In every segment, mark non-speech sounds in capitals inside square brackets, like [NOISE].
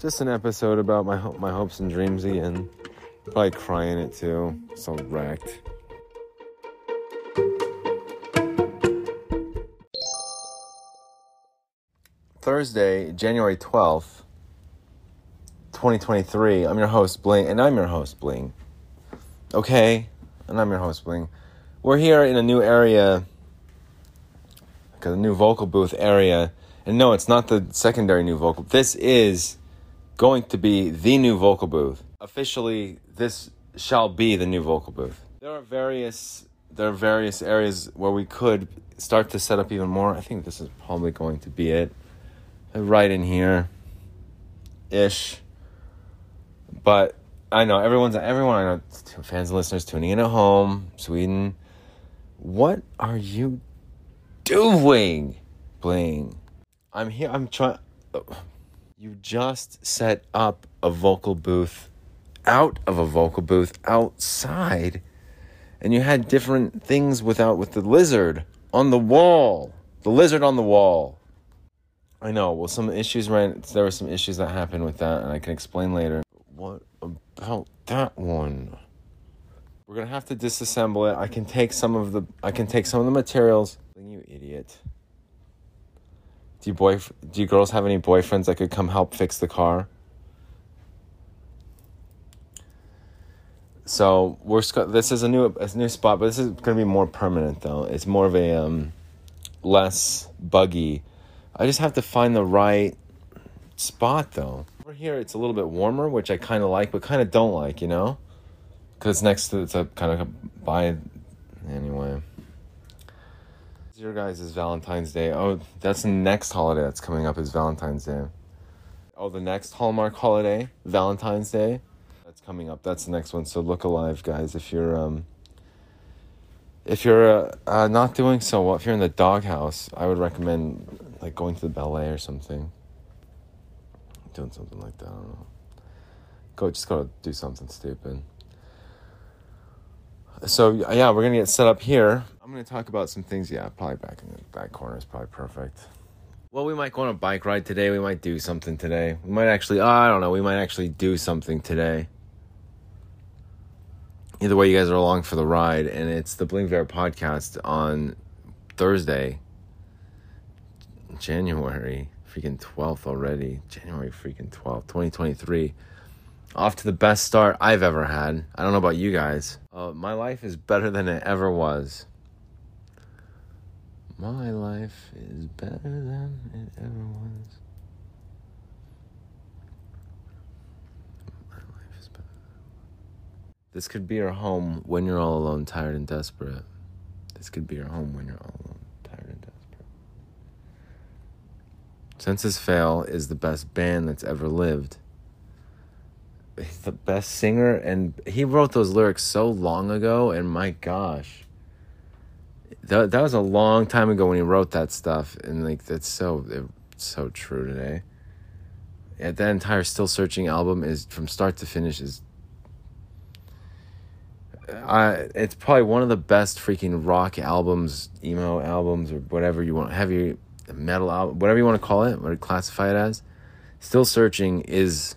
Just an episode about my my hopes and dreams again. Probably crying it too. So wrecked. Thursday, January 12th, 2023. I'm your host, Bling, and I'm your host, Bling. Okay? And I'm your host, Bling. We're here in a new area, like a new vocal booth area. And no, it's not the secondary new vocal. This is going to be the new vocal booth. Officially, this shall be the new vocal booth. There are various there are various areas where we could start to set up even more. I think this is probably going to be it right in here ish. But I know everyone's everyone I know fans and listeners tuning in at home, Sweden. What are you doing, Bling? I'm here. I'm trying. You just set up a vocal booth out of a vocal booth outside, and you had different things without with the lizard on the wall. The lizard on the wall. I know. Well, some issues ran. There were some issues that happened with that, and I can explain later. What about that one? We're gonna have to disassemble it. I can take some of the. I can take some of the materials. You idiot. Do you boy? Do you girls have any boyfriends that could come help fix the car? So we're this is a new a new spot, but this is gonna be more permanent though. It's more of a um, less buggy I just have to find the right spot though. Over here, it's a little bit warmer, which I kind of like, but kind of don't like, you know? Because next to it's a kind of by anyway. Your guys is Valentine's Day. Oh, that's the next holiday that's coming up is Valentine's Day. Oh, the next Hallmark holiday, Valentine's Day, that's coming up. That's the next one. So look alive, guys. If you're um, if you're uh, uh, not doing so well, if you're in the doghouse, I would recommend like going to the ballet or something. Doing something like that. I don't know. Go, just go do something stupid. So yeah, we're gonna get set up here. I'm gonna talk about some things. Yeah, probably back in the back corner is probably perfect. Well, we might go on a bike ride today. We might do something today. We might actually. Oh, I don't know. We might actually do something today. Either way, you guys are along for the ride, and it's the Bling Bear podcast on Thursday, January freaking 12th already. January freaking 12th, 2023. Off to the best start I've ever had. I don't know about you guys. Uh, my life is better than it ever was. My life is better than it ever was. My life is better. This could be your home when you're all alone, tired, and desperate. This could be your home when you're all alone. Tired and desperate. Senses Fail is the best band that's ever lived. He's the best singer, and he wrote those lyrics so long ago, and my gosh. That, that was a long time ago when he wrote that stuff, and like that's so so true today. Yeah, that entire Still Searching album is from start to finish is uh, I, it's probably one of the best freaking rock albums, emo albums, or whatever you want, heavy metal album, whatever you want to call it, what classify it as. Still searching is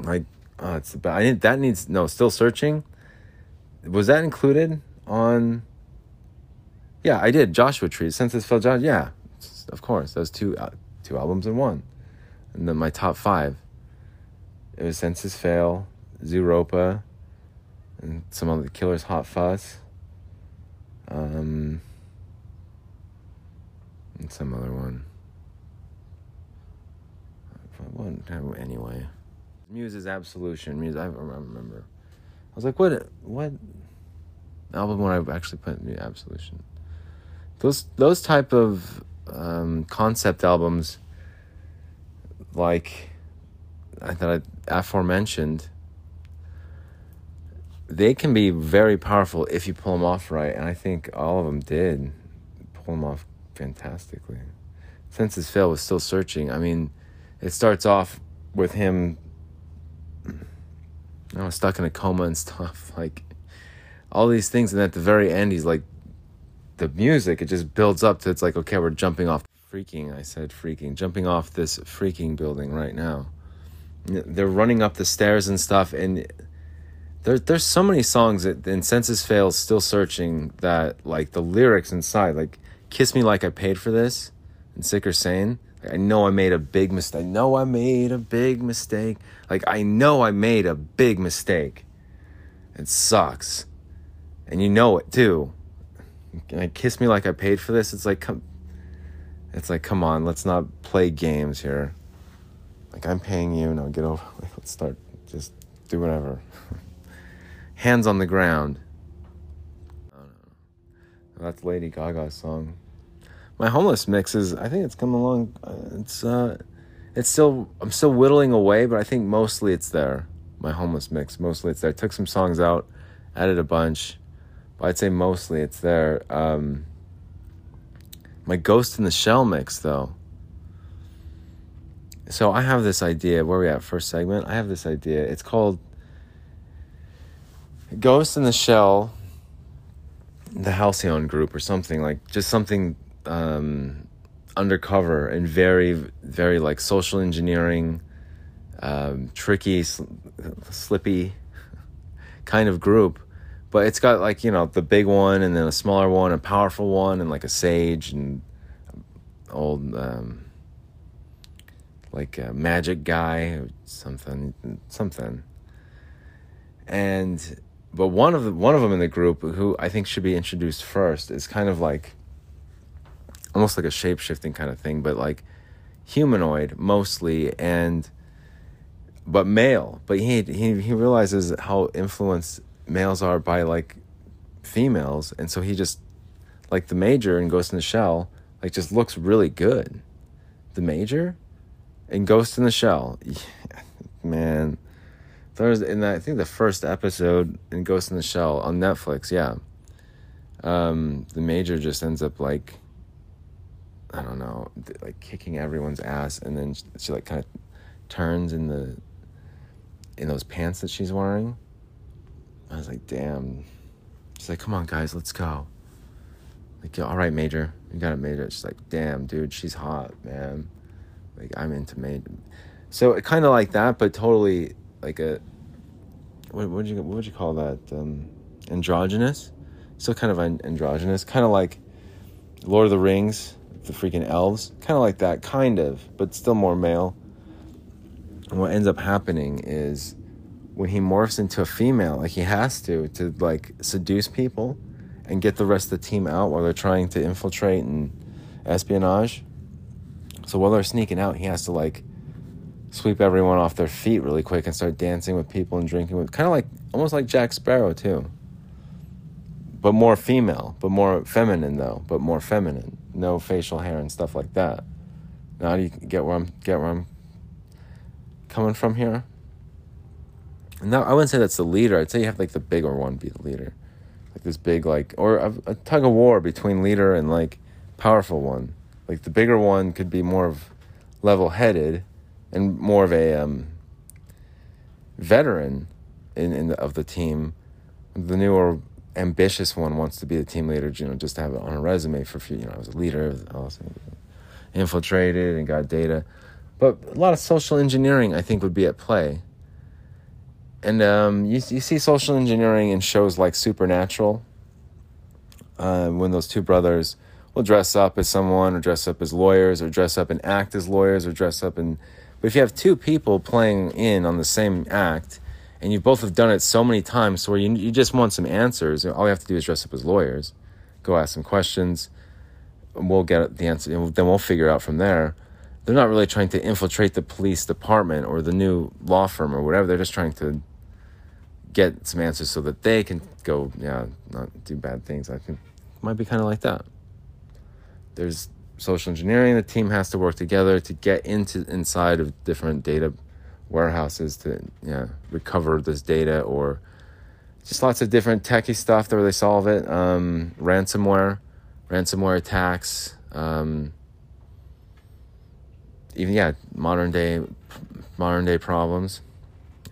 like oh, it's the I need that needs no still searching. Was that included on? Yeah, I did Joshua Tree. Senses Fail Josh. Yeah, of course. Those two uh, two albums in one, and then my top five. It was Senses Fail, Zooropa, and some of the Killers Hot Fuss. Um, and some other one. Anyway, Muse's Absolution. Muse. I remember. I was like, what? What album would I actually put in Absolution? Those those type of um, concept albums, like I thought I aforementioned, they can be very powerful if you pull them off right, and I think all of them did pull them off fantastically. Senses Fail was still searching. I mean, it starts off with him you know, stuck in a coma and [LAUGHS] stuff, like all these things, and at the very end, he's like, the music, it just builds up to it's like, okay, we're jumping off freaking. I said freaking, jumping off this freaking building right now. they're running up the stairs and stuff and there, there's so many songs that in Senses Fail still searching that like the lyrics inside like kiss me like I paid for this and sick or sane like, I know I made a big mistake I know I made a big mistake like I know I made a big mistake it sucks and you know it too like kiss me like I paid for this it's like come it's like come on let's not play games here like I'm paying you no get over [LAUGHS] let's start just do whatever [LAUGHS] hands on the ground. That's Lady Gaga's song. My homeless mix is. I think it's come along. Uh, it's uh, it's still. I'm still whittling away, but I think mostly it's there. My homeless mix, mostly it's there. I took some songs out, added a bunch, I'd say mostly it's there. Um, my Ghost in the Shell mix, though. So I have this idea. Where we at? First segment. I have this idea. It's called Ghost in the Shell, the Halcyon group or something like just something um, undercover and very very like social engineering, um, tricky, sl- slippy [LAUGHS] kind of group. But it's got like you know the big one and then a smaller one, a powerful one, and like a sage and old um, like a magic guy or something something and but one of the, one of them in the group who I think should be introduced first is kind of like almost like a shape shifting kind of thing, but like humanoid mostly and but male. But he he he realizes how influenced males are by like females, and so he just like the major and Ghost in the Shell like just looks really good. The major and Ghost in the Shell, yeah, [LAUGHS] man there's in I think the first episode in Ghost in the Shell on Netflix, yeah. Um, the major just ends up like I don't know, like kicking everyone's ass, and then she, she like kind of turns in the in those pants that she's wearing. I was like, damn. She's like, come on, guys, let's go. Like, all right, Major, you got it, Major. She's like, damn, dude, she's hot, man. Like, I'm into Major. So kind of like that, but totally like a what would you what would you call that? Um, androgynous, still kind of androgynous, kind of like Lord of the Rings, the freaking elves, kind of like that, kind of, but still more male. And what ends up happening is when he morphs into a female, like he has to to like seduce people and get the rest of the team out while they're trying to infiltrate and espionage. So while they're sneaking out, he has to like sweep everyone off their feet really quick and start dancing with people and drinking with kind of like almost like Jack Sparrow too. But more female, but more feminine though, but more feminine. No facial hair and stuff like that. Now do you get where I'm get where I'm coming from here? Now I wouldn't say that's the leader. I'd say you have like the bigger one be the leader. Like this big like or a, a tug of war between leader and like powerful one. Like the bigger one could be more of level headed and more of a um, veteran in, in the, of the team. The newer, ambitious one wants to be the team leader, you know, just to have it on a resume for, you know, I was a leader, I was infiltrated and got data. But a lot of social engineering, I think, would be at play. And um, you, you see social engineering in shows like Supernatural, uh, when those two brothers will dress up as someone, or dress up as lawyers, or dress up and act as lawyers, or dress up and but if you have two people playing in on the same act, and you both have done it so many times, where you you just want some answers, all you have to do is dress up as lawyers, go ask some questions, and we'll get the answer, and then we'll figure out from there. They're not really trying to infiltrate the police department or the new law firm or whatever. They're just trying to get some answers so that they can go, yeah, not do bad things. I think might be kind of like that. There's social engineering. The team has to work together to get into inside of different data warehouses to yeah recover this data or just lots of different techie stuff that they solve it. Um, ransomware, ransomware attacks. Um, even yeah, modern day modern day problems.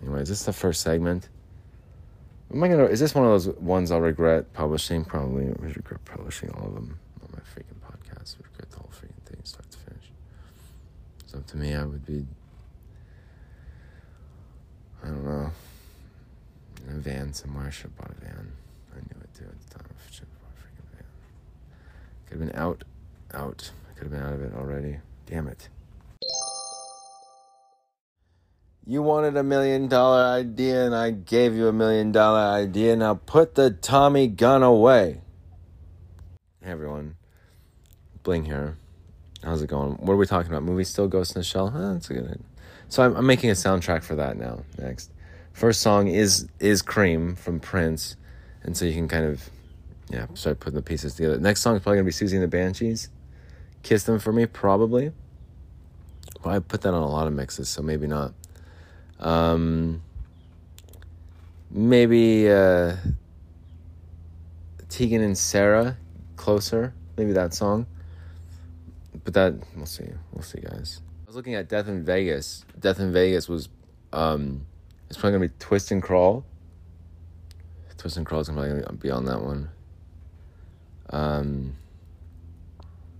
Anyways, this is the first segment. Am I gonna? Is this one of those ones I'll regret publishing? Probably I regret publishing all of them on my freaking podcast. I regret the whole freaking thing, start to finish. So to me. I would be. I don't know. In a van somewhere. I should have bought a van. I knew it too at the time. I should have bought a freaking van. Could have been out, out. I could have been out of it already. Damn it. You wanted a million dollar idea, and I gave you a million dollar idea. Now put the Tommy gun away. Hey everyone, Bling here. How's it going? What are we talking about? Movie still Ghost in the Shell? Huh, that's a good. So I'm, I'm making a soundtrack for that now. Next, first song is is Cream from Prince, and so you can kind of yeah start putting the pieces together. Next song is probably gonna be Siouxsie and the Banshees. Kiss them for me, probably. But I put that on a lot of mixes, so maybe not. Um, maybe uh, Tegan and Sara closer. Maybe that song. But that we'll see. We'll see, guys. I was looking at Death in Vegas. Death in Vegas was um, it's probably gonna be Twist and Crawl. Twist and Crawl is probably gonna be on that one. Um,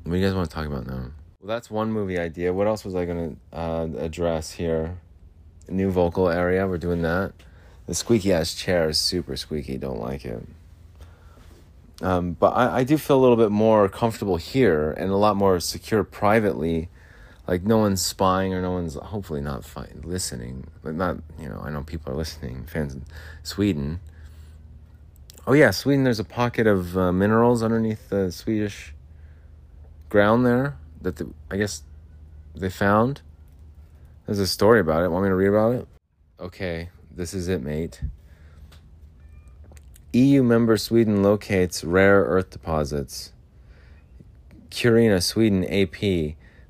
what do you guys want to talk about now? Well, that's one movie idea. What else was I gonna uh, address here? New vocal area. We're doing that. The squeaky ass chair is super squeaky. Don't like it. Um, but I, I do feel a little bit more comfortable here and a lot more secure privately. Like no one's spying or no one's hopefully not fi- listening. But not you know I know people are listening. Fans in Sweden. Oh yeah, Sweden. There's a pocket of uh, minerals underneath the Swedish ground there that the, I guess they found. There's a story about it. Want me to read about it? Okay, this is it, mate. EU member Sweden locates rare earth deposits. Kiruna, Sweden, AP.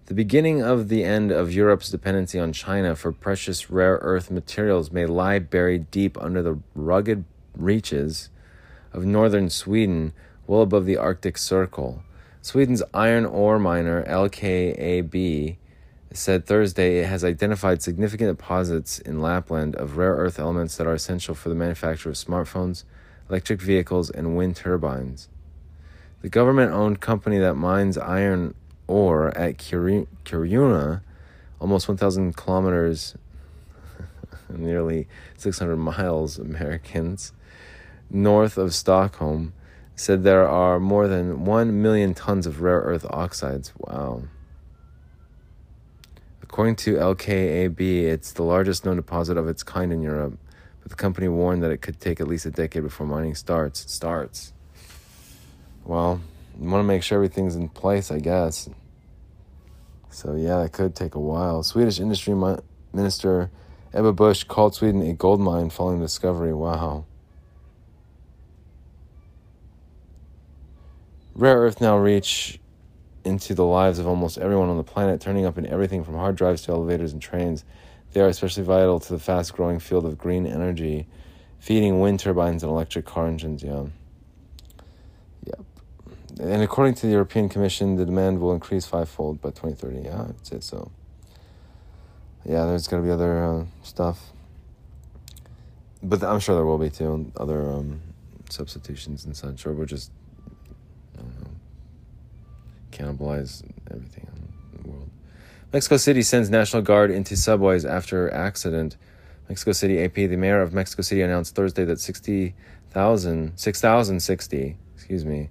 The beginning of the end of Europe's dependency on China for precious rare earth materials may lie buried deep under the rugged reaches of northern Sweden, well above the Arctic Circle. Sweden's iron ore miner LKAB said Thursday it has identified significant deposits in Lapland of rare earth elements that are essential for the manufacture of smartphones, electric vehicles, and wind turbines. The government owned company that mines iron ore at Kiruna, almost 1,000 kilometers, [LAUGHS] nearly 600 miles, Americans, north of Stockholm, said there are more than 1 million tons of rare earth oxides. Wow. According to LKAB, it's the largest known deposit of its kind in Europe, but the company warned that it could take at least a decade before mining starts. It starts. Well, you want to make sure everything's in place, I guess. So, yeah, it could take a while. Swedish industry minister Ebba Busch called Sweden a gold mine following the discovery. Wow. Rare earth now reach into the lives of almost everyone on the planet, turning up in everything from hard drives to elevators and trains. They are especially vital to the fast growing field of green energy, feeding wind turbines and electric car engines. Yeah. Yep. And according to the European Commission, the demand will increase fivefold by 2030. Yeah, I'd say so. Yeah, there's going to be other uh, stuff. But I'm sure there will be too, other um, substitutions and such, or we're just cannibalize everything in the world. Mexico City sends National Guard into subways after accident. Mexico City AP, the mayor of Mexico City announced Thursday that 60,000, 6,060, excuse me,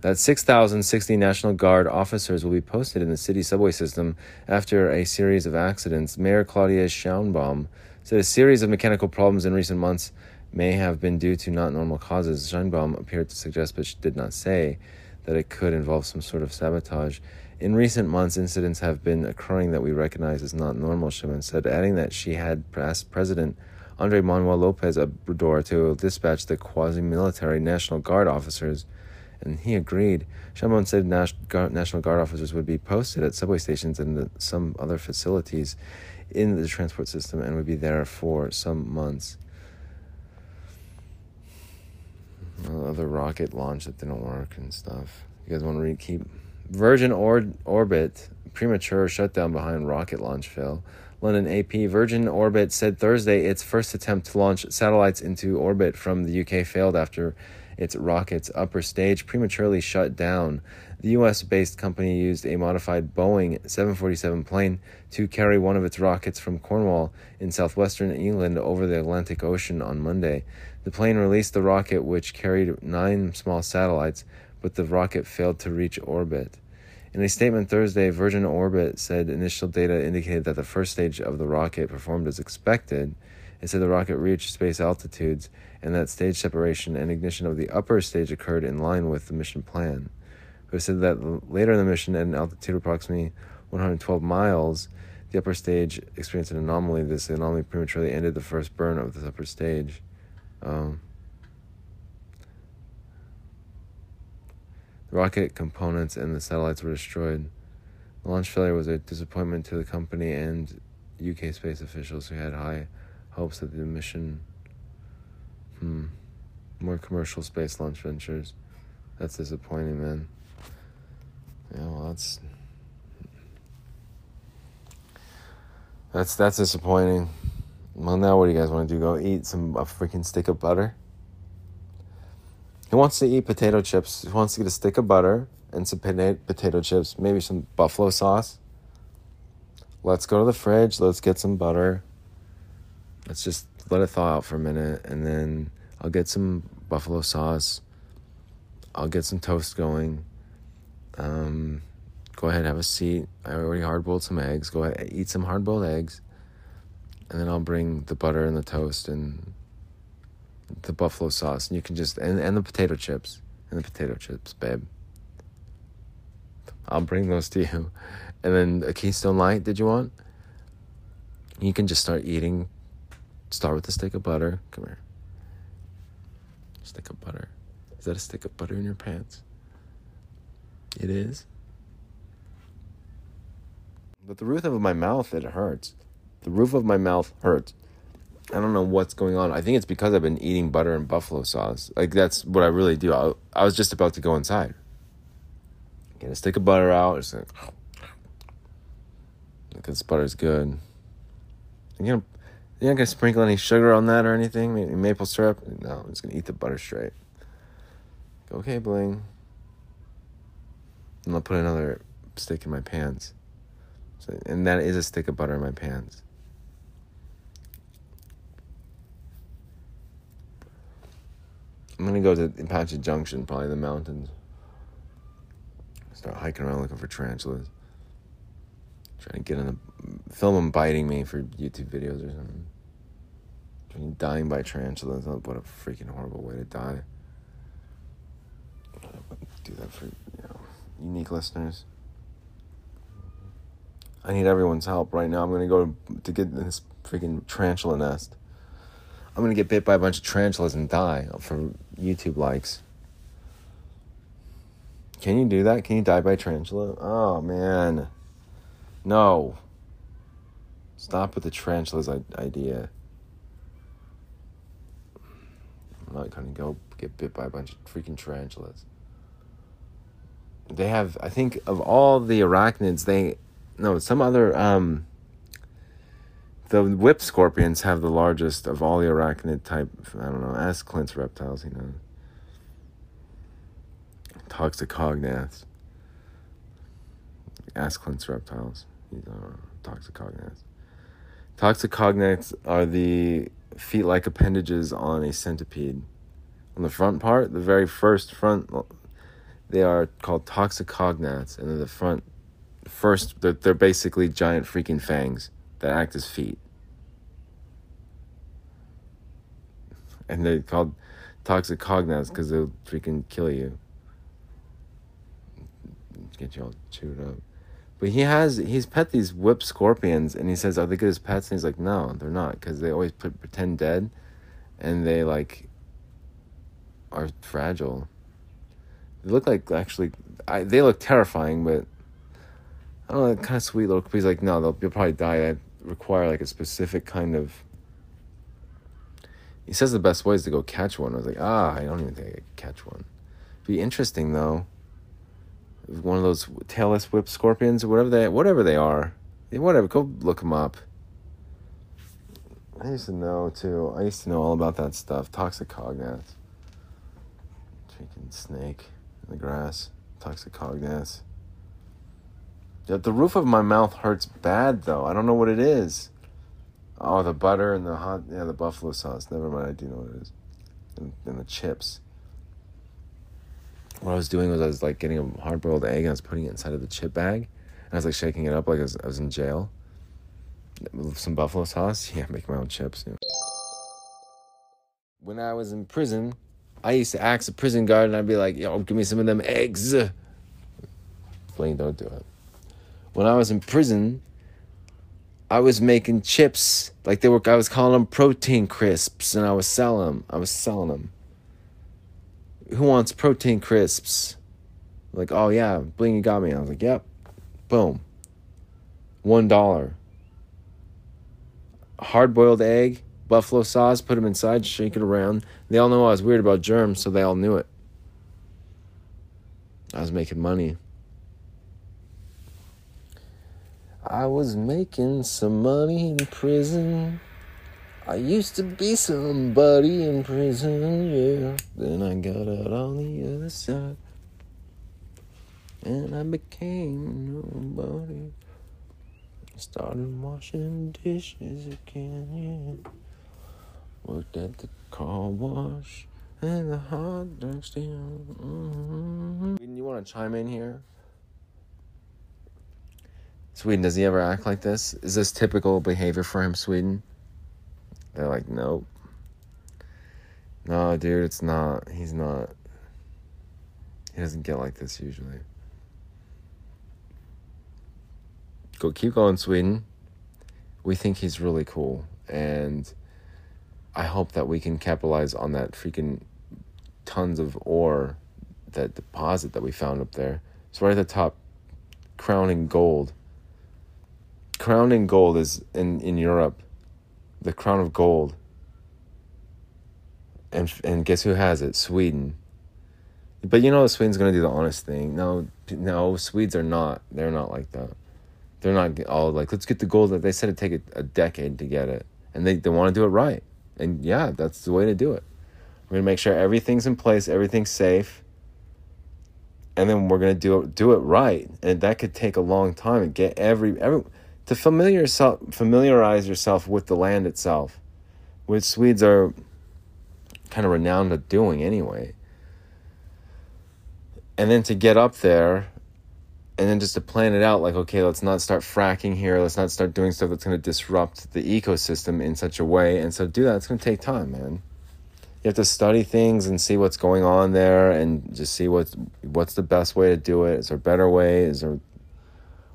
that 6,060 National Guard officers will be posted in the city subway system after a series of accidents. Mayor Claudia Sheinbaum said a series of mechanical problems in recent months may have been due to not normal causes. Sheinbaum appeared to suggest, but she did not say, that it could involve some sort of sabotage. In recent months, incidents have been occurring that we recognize as not normal, Shimon said, adding that she had asked President Andre Manuel Lopez Obrador to dispatch the quasi military National Guard officers, and he agreed. Shimon said National Guard officers would be posted at subway stations and some other facilities in the transport system and would be there for some months. Other rocket launch that didn't work and stuff. You guys want to read? Keep Virgin or- Orbit premature shutdown behind rocket launch fail. London AP Virgin Orbit said Thursday its first attempt to launch satellites into orbit from the UK failed after its rocket's upper stage prematurely shut down. The US based company used a modified Boeing 747 plane to carry one of its rockets from Cornwall in southwestern England over the Atlantic Ocean on Monday. The plane released the rocket, which carried nine small satellites, but the rocket failed to reach orbit. In a statement Thursday, Virgin Orbit said initial data indicated that the first stage of the rocket performed as expected. It said the rocket reached space altitudes and that stage separation and ignition of the upper stage occurred in line with the mission plan. It said that later in the mission, at an altitude of approximately 112 miles, the upper stage experienced an anomaly. This anomaly prematurely ended the first burn of the upper stage. Um, the rocket components and the satellites were destroyed. The launch failure was a disappointment to the company and UK space officials who had high hopes that the mission. Hmm. More commercial space launch ventures. That's disappointing, man. Yeah, well, that's. That's that's disappointing. Well, now what do you guys want to do? Go eat some a freaking stick of butter? He wants to eat potato chips. He wants to get a stick of butter and some potato chips, maybe some buffalo sauce. Let's go to the fridge. Let's get some butter. Let's just let it thaw out for a minute, and then I'll get some buffalo sauce. I'll get some toast going. Um, go ahead, have a seat. I already hard boiled some eggs. Go ahead, eat some hard boiled eggs, and then I'll bring the butter and the toast and the buffalo sauce, and you can just and, and the potato chips and the potato chips, babe. I'll bring those to you, [LAUGHS] and then a Keystone Light. Did you want? You can just start eating. Start with a stick of butter. Come here. Stick of butter. Is that a stick of butter in your pants? It is. But the roof of my mouth, it hurts. The roof of my mouth hurts. I don't know what's going on. I think it's because I've been eating butter and buffalo sauce. Like that's what I really do. I, I was just about to go inside. Get a stick of butter out. Just like, because butter's good. And you know, you're not gonna sprinkle any sugar on that or anything. Maybe maple syrup. No, I'm just gonna eat the butter straight. Okay, bling. And I'll put another stick in my pants. So, and that is a stick of butter in my pants. I'm gonna go to Apache Junction, probably the mountains. Start hiking around looking for tarantulas. Trying to get in the film them biting me for YouTube videos or something. Trying dying by tarantulas. Oh, what a freaking horrible way to die. Do that for unique listeners. I need everyone's help right now. I'm gonna go to get this freaking tarantula nest. I'm gonna get bit by a bunch of tarantulas and die for YouTube likes. Can you do that? Can you die by tarantula? Oh man, no. Stop with the tarantulas idea. I'm not gonna go get bit by a bunch of freaking tarantulas. They have, I think, of all the arachnids, they no some other um the whip scorpions have the largest of all the arachnid type. I don't know. Ask Clint's reptiles. You know. Toxicognaths. Ask Clint's reptiles. He's uh, toxicognaths. Toxicognaths are the feet-like appendages on a centipede. On the front part, the very first front, they are called toxicognaths, and then the front, first, they're, they're basically giant freaking fangs that act as feet. And they're called toxicognaths because they'll freaking kill you. Get you all chewed up. But he has, he's pet these whip scorpions and he says, Are they good as pets? And he's like, No, they're not because they always put, pretend dead and they like are fragile. They look like actually, I, they look terrifying, but I don't know, kind of sweet little. He's like, no, they'll, you'll probably die require like a specific kind of. He says the best way is to go catch one. I was like, ah, I don't even think I could catch one. Be interesting though. One of those tailless whip scorpions, or whatever they, whatever they are, whatever. Go look them up. I used to know too. I used to know all about that stuff. Toxicognaths. Freaking snake the grass. Toxicognath. Yeah, the roof of my mouth hurts bad though. I don't know what it is. Oh, the butter and the hot, yeah, the buffalo sauce. Never mind, I do know what it is. And, and the chips. What I was doing was I was like getting a hard boiled egg and I was putting it inside of the chip bag. And I was like shaking it up like I was, I was in jail. With some buffalo sauce. [LAUGHS] Yeah, make my own chips. Yeah. When I was in prison, I used to ask the prison guard and I'd be like, yo, give me some of them eggs. Blaine, don't do it. When I was in prison, I was making chips like they were. I was calling them protein crisps, and I was selling them. I was selling them. Who wants protein crisps? Like, oh yeah, bling, you got me. I was like, yep, boom. One dollar. Hard boiled egg, buffalo sauce. Put them inside, shake it around. They all know I was weird about germs, so they all knew it. I was making money. I was making some money in prison. I used to be somebody in prison, yeah. Then I got out on the other side. And I became nobody. Started washing dishes again, yeah. Worked at the car wash and the hot dog stand. Mm-hmm. You want to chime in here? Sweden, does he ever act like this? Is this typical behavior for him, Sweden? They're like, nope. No, dude, it's not. He's not. He doesn't get like this usually. Go, keep going, Sweden. We think he's really cool, and I hope that we can capitalize on that freaking tons of ore, that deposit that we found up there. It's right at the top, crowning gold crown in gold is in, in Europe, the crown of gold. And and guess who has it? Sweden. But you know Sweden's gonna do the honest thing. No, no, Swedes are not. They're not like that. They're not all like, let's get the gold. They said it'd take a, a decade to get it, and they they want to do it right. And yeah, that's the way to do it. We're gonna make sure everything's in place, everything's safe, and then we're gonna do it do it right. And that could take a long time and get every every to familiar yourself, familiarize yourself with the land itself, which Swedes are kind of renowned at doing anyway. And then to get up there and then just to plan it out like, okay, let's not start fracking here, let's not start doing stuff that's going to disrupt the ecosystem in such a way. And so, do that, it's going to take time, man. You have to study things and see what's going on there and just see what's, what's the best way to do it. Is there a better way? Is there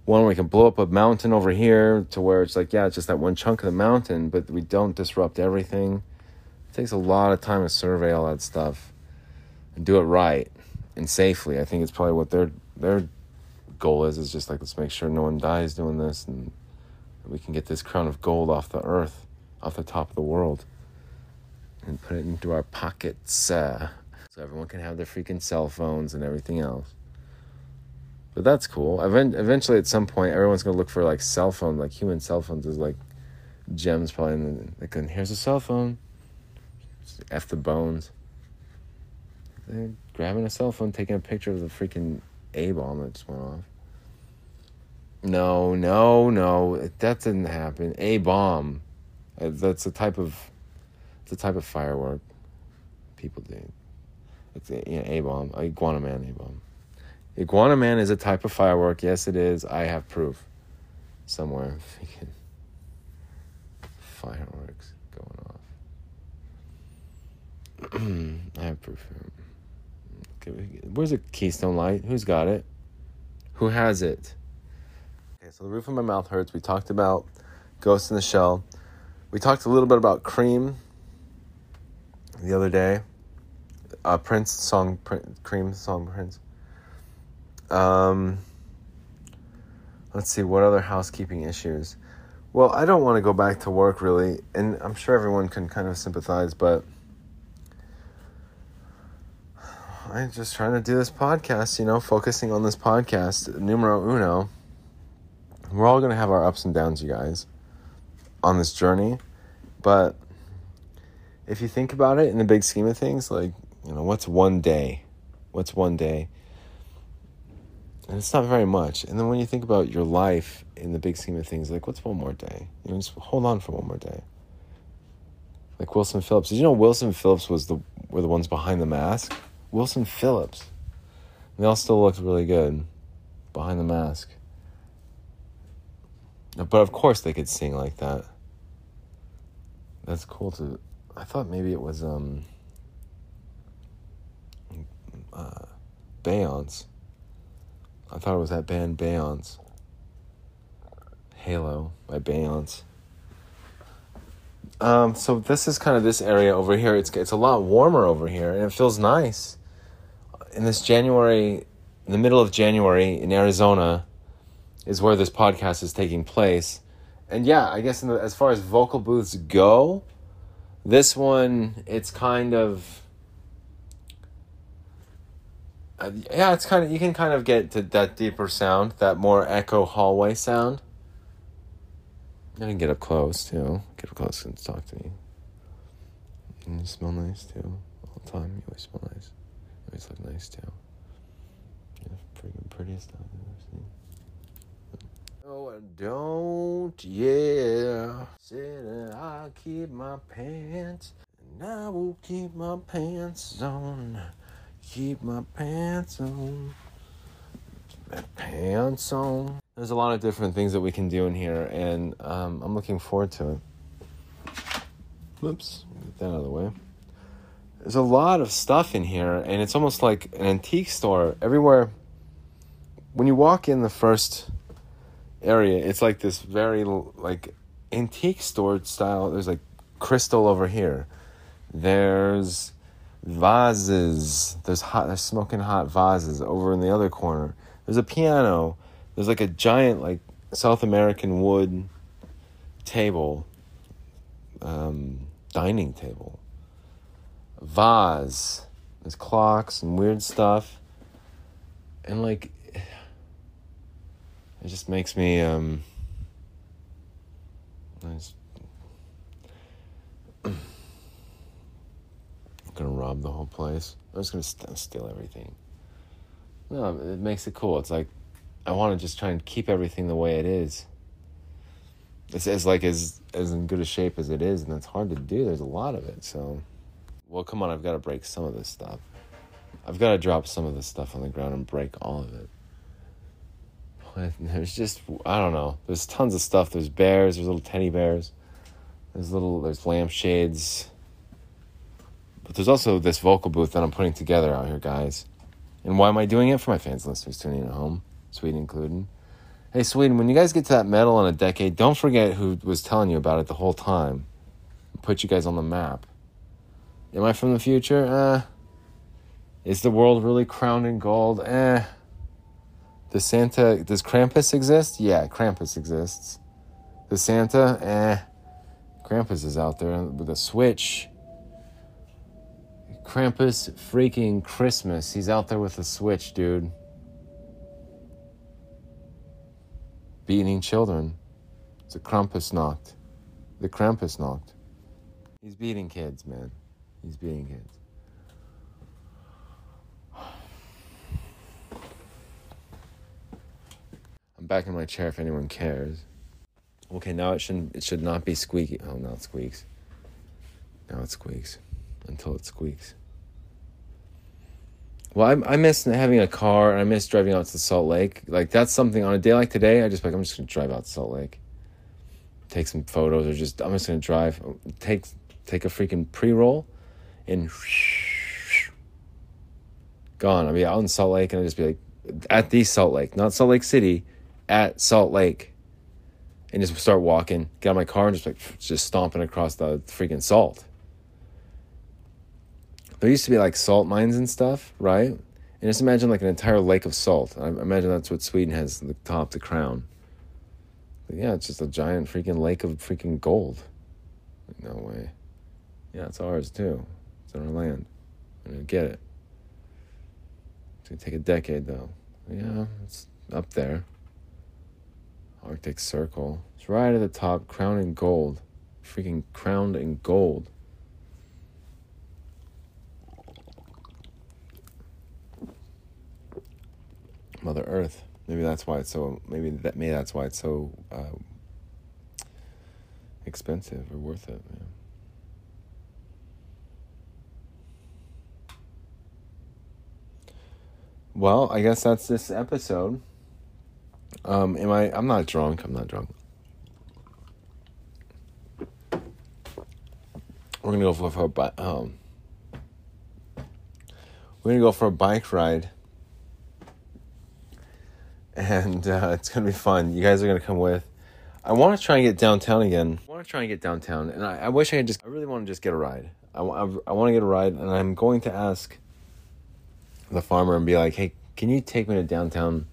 one where we can blow up a mountain over here to where it's like, yeah, it's just that one chunk of the mountain, but we don't disrupt everything. It takes a lot of time to survey all that stuff and do it right and safely. I think it's probably what their their goal is. Is just like let's make sure no one dies doing this, and we can get this crown of gold off the earth, off the top of the world, and put it into our pockets, uh, so everyone can have their freaking cell phones and everything else. But that's cool. Eventually, at some point, everyone's gonna look for like cell phone, like human cell phones is like gems probably. In the, like, here's a cell phone. F the bones. They're grabbing a cell phone, taking a picture of the freaking A bomb that just went off. No, no, no. That didn't happen. A bomb. Uh, that's a type of. It's a type of firework. People do. It's a, yeah, A bomb. Iguana man A bomb. Iguana Man is a type of firework. Yes, it is. I have proof somewhere. [LAUGHS] Fireworks going off. [CLEARS THROAT] I have proof. Where's the Keystone Light? Who's got it? Who has it? Okay, so the roof of my mouth hurts. We talked about Ghost in the Shell. We talked a little bit about Cream the other day. Uh, Prince song, Prince, Cream song, Prince. Um, let's see, what other housekeeping issues? Well, I don't want to go back to work really, and I'm sure everyone can kind of sympathize, but I'm just trying to do this podcast, you know, focusing on this podcast, numero uno. We're all going to have our ups and downs, you guys, on this journey. But if you think about it in the big scheme of things, like, you know, what's one day? What's one day? And it's not very much. And then when you think about your life in the big scheme of things, like what's one more day? You know, just hold on for one more day. Like Wilson Phillips. Did you know Wilson Phillips was the were the ones behind the mask? Wilson Phillips. They all still looked really good behind the mask. But of course they could sing like that. That's cool to I thought maybe it was um uh Beyonce. I thought it was that band Beyonce. Halo by Beyonce. Um, so this is kind of this area over here. It's it's a lot warmer over here, and it feels nice. In this January, in the middle of January in Arizona, is where this podcast is taking place, and yeah, I guess the, as far as vocal booths go, this one it's kind of. Uh, yeah, it's kind of you can kind of get to that deeper sound, that more echo hallway sound. I can get up close too. Get up close and talk to me. And you smell nice too. All the time. You always smell nice. Always look nice too. You're freaking prettiest I've ever seen. Oh, I don't, yeah. Said that I'll keep my pants, and I will keep my pants on. Keep my pants on. Keep my pants on. There's a lot of different things that we can do in here, and um, I'm looking forward to it. Whoops, get that out of the way. There's a lot of stuff in here, and it's almost like an antique store. Everywhere, when you walk in the first area, it's like this very like antique store style. There's like crystal over here. There's vases. There's hot. There's smoking hot vases over in the other corner. There's a piano there's like a giant like South American wood table, um, dining table, vase. There's clocks and weird stuff, and like it just makes me um. Nice. I'm gonna rob the whole place. I'm just gonna st- steal everything. No, it makes it cool. It's like I want to just try and keep everything the way it is. It's as like as as in good a shape as it is, and it's hard to do. There's a lot of it, so. Well, come on! I've got to break some of this stuff. I've got to drop some of this stuff on the ground and break all of it. [LAUGHS] There's just I don't know. There's tons of stuff. There's bears. There's little teddy bears. There's little there's lampshades. But there's also this vocal booth that I'm putting together out here, guys. And why am I doing it for my fans, listeners tuning in at home? Sweden included. Hey, Sweden, when you guys get to that medal in a decade, don't forget who was telling you about it the whole time. Put you guys on the map. Am I from the future? Eh. Is the world really crowned in gold? Eh. Does Santa, does Krampus exist? Yeah, Krampus exists. Does Santa? Eh. Krampus is out there with a switch. Krampus freaking Christmas. He's out there with a switch, dude. beating children. The Krampusnacht. The Krampusnacht. He's beating kids, man. He's being kids. I'm back in my chair if anyone cares. Okay, now it shouldn't it should not be squeaky. Oh now it squeaks. Now it squeaks. Until it squeaks. Well, I, I miss having a car and I miss driving out to Salt Lake. Like that's something on a day like today, I just like I'm just gonna drive out to Salt Lake, take some photos, or just I'm just gonna drive, take take a freaking pre roll, and gone. I'll be out in Salt Lake and I'll just be like at the Salt Lake, not Salt Lake City, at Salt Lake, and just start walking. Get out my car and just like just stomping across the freaking salt there used to be like salt mines and stuff, right? And just imagine like an entire lake of salt. I imagine that's what Sweden has the top, the crown. But yeah, it's just a giant freaking lake of freaking gold. No way. Yeah, it's ours too. In our land. I'm gonna get it. It's gonna take a decade though. Yeah, it's up there. Arctic Circle. It's right at the top, crowned in gold. Freaking crowned in gold. Mother Earth. Maybe that's why it's so. Maybe that. Maybe that's why it's so uh, expensive or worth it. Yeah. Well, I guess that's this episode. Um, am I? I'm not drunk. I'm not drunk. We're gonna go for, a bi- um. We're gonna go for a bike ride, and uh, it's gonna be fun. You guys are gonna come with. I want to try and get downtown again. I want to try and get downtown, and I, I wish I could just. I really want to just get a ride. I, I, I want to get a ride, and I'm going to ask the farmer and be like, "Hey, can you take me to downtown,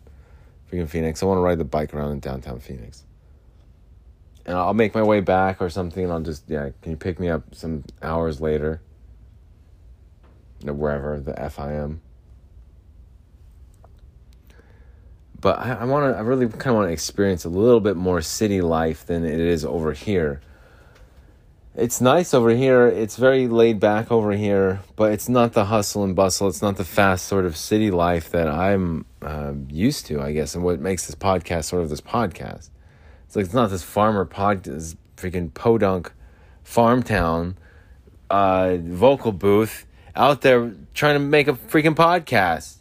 freaking Phoenix? I want to ride the bike around in downtown Phoenix." And I'll make my way back or something, and I'll just yeah. Can you pick me up some hours later? Wherever the f I am. But I, I want to. I really kind of want to experience a little bit more city life than it is over here it's nice over here. It's very laid back over here, but it's not the hustle and bustle. It's not the fast sort of city life that I'm uh, used to, I guess, and what makes this podcast sort of this podcast. It's like it's not this farmer pod, this freaking podunk farm town uh, vocal booth out there trying to make a freaking podcast.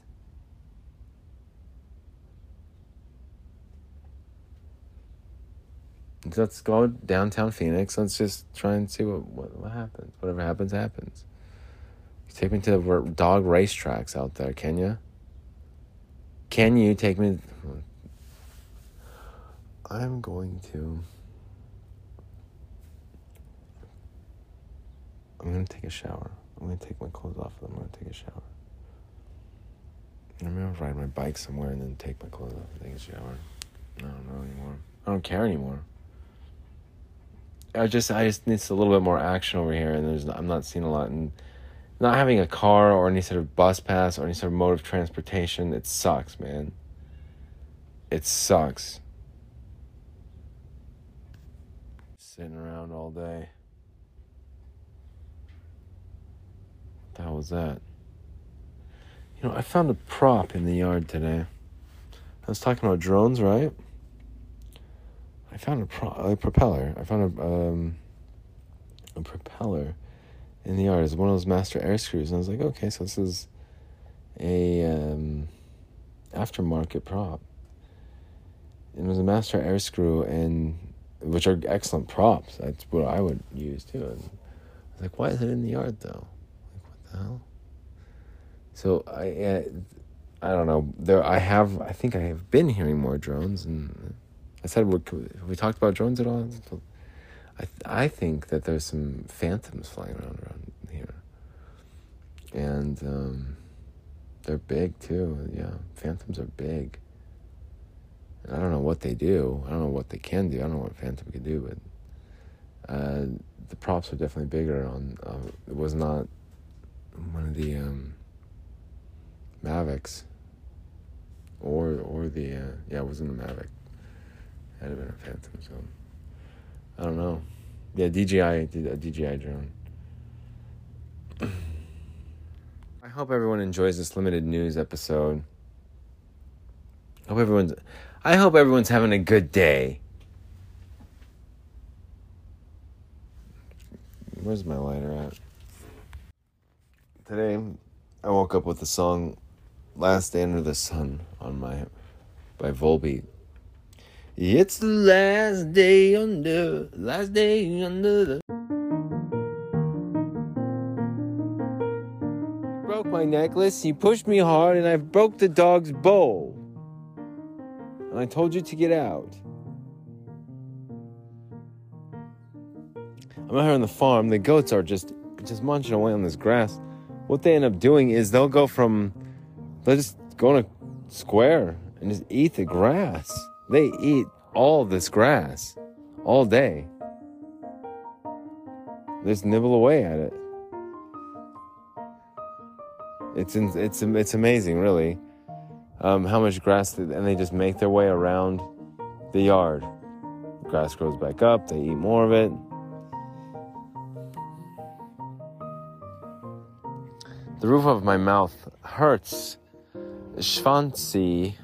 Let's go downtown Phoenix. Let's just try and see what, what, what happens. Whatever happens, happens. Take me to the dog racetracks out there, can you? Can you take me? I'm going to. I'm going to take a shower. I'm going to take my clothes off and I'm going to take a shower. I'm to ride my bike somewhere and then take my clothes off and take a shower. I don't know anymore. I don't care anymore. I just I just need a little bit more action over here, and there's I'm not seeing a lot. And not having a car or any sort of bus pass or any sort of mode of transportation, it sucks, man. It sucks. Sitting around all day. What the hell was that? You know, I found a prop in the yard today. I was talking about drones, right? I found a, pro- a propeller. I found a um, a propeller in the yard. It's one of those Master Airscrews, and I was like, okay, so this is a um, aftermarket prop. It was a Master Airscrew, and which are excellent props. That's what I would use too. And I was like, why is it in the yard though? Like, what the hell? So I, uh, I don't know. There, I have. I think I have been hearing more drones, and I said, we, we talked about drones at all? I, th- I think that there's some phantoms flying around around here. And um, they're big too. Yeah, phantoms are big. And I don't know what they do. I don't know what they can do. I don't know what phantom can do, but uh, the props are definitely bigger. On uh, it was not one of the um, Mavics or or the uh, yeah it wasn't a Mavic. That'd have been a Phantom Zone. I don't know. Yeah, DJI, a DJI drone. I hope everyone enjoys this limited news episode. I hope everyone's I hope everyone's having a good day. Where's my lighter at? Today I woke up with the song Last Day Under the Sun on my by Volbeat. It's the last day under, last day under the. Broke my necklace, he pushed me hard, and I broke the dog's bowl. And I told you to get out. I'm out here on the farm. The goats are just just munching away on this grass. What they end up doing is they'll go from they'll just go in a square and just eat the grass. They eat all this grass all day. They just nibble away at it. It's it's it's amazing, really, um, how much grass, they, and they just make their way around the yard. Grass grows back up. They eat more of it. The roof of my mouth hurts. Schwanzi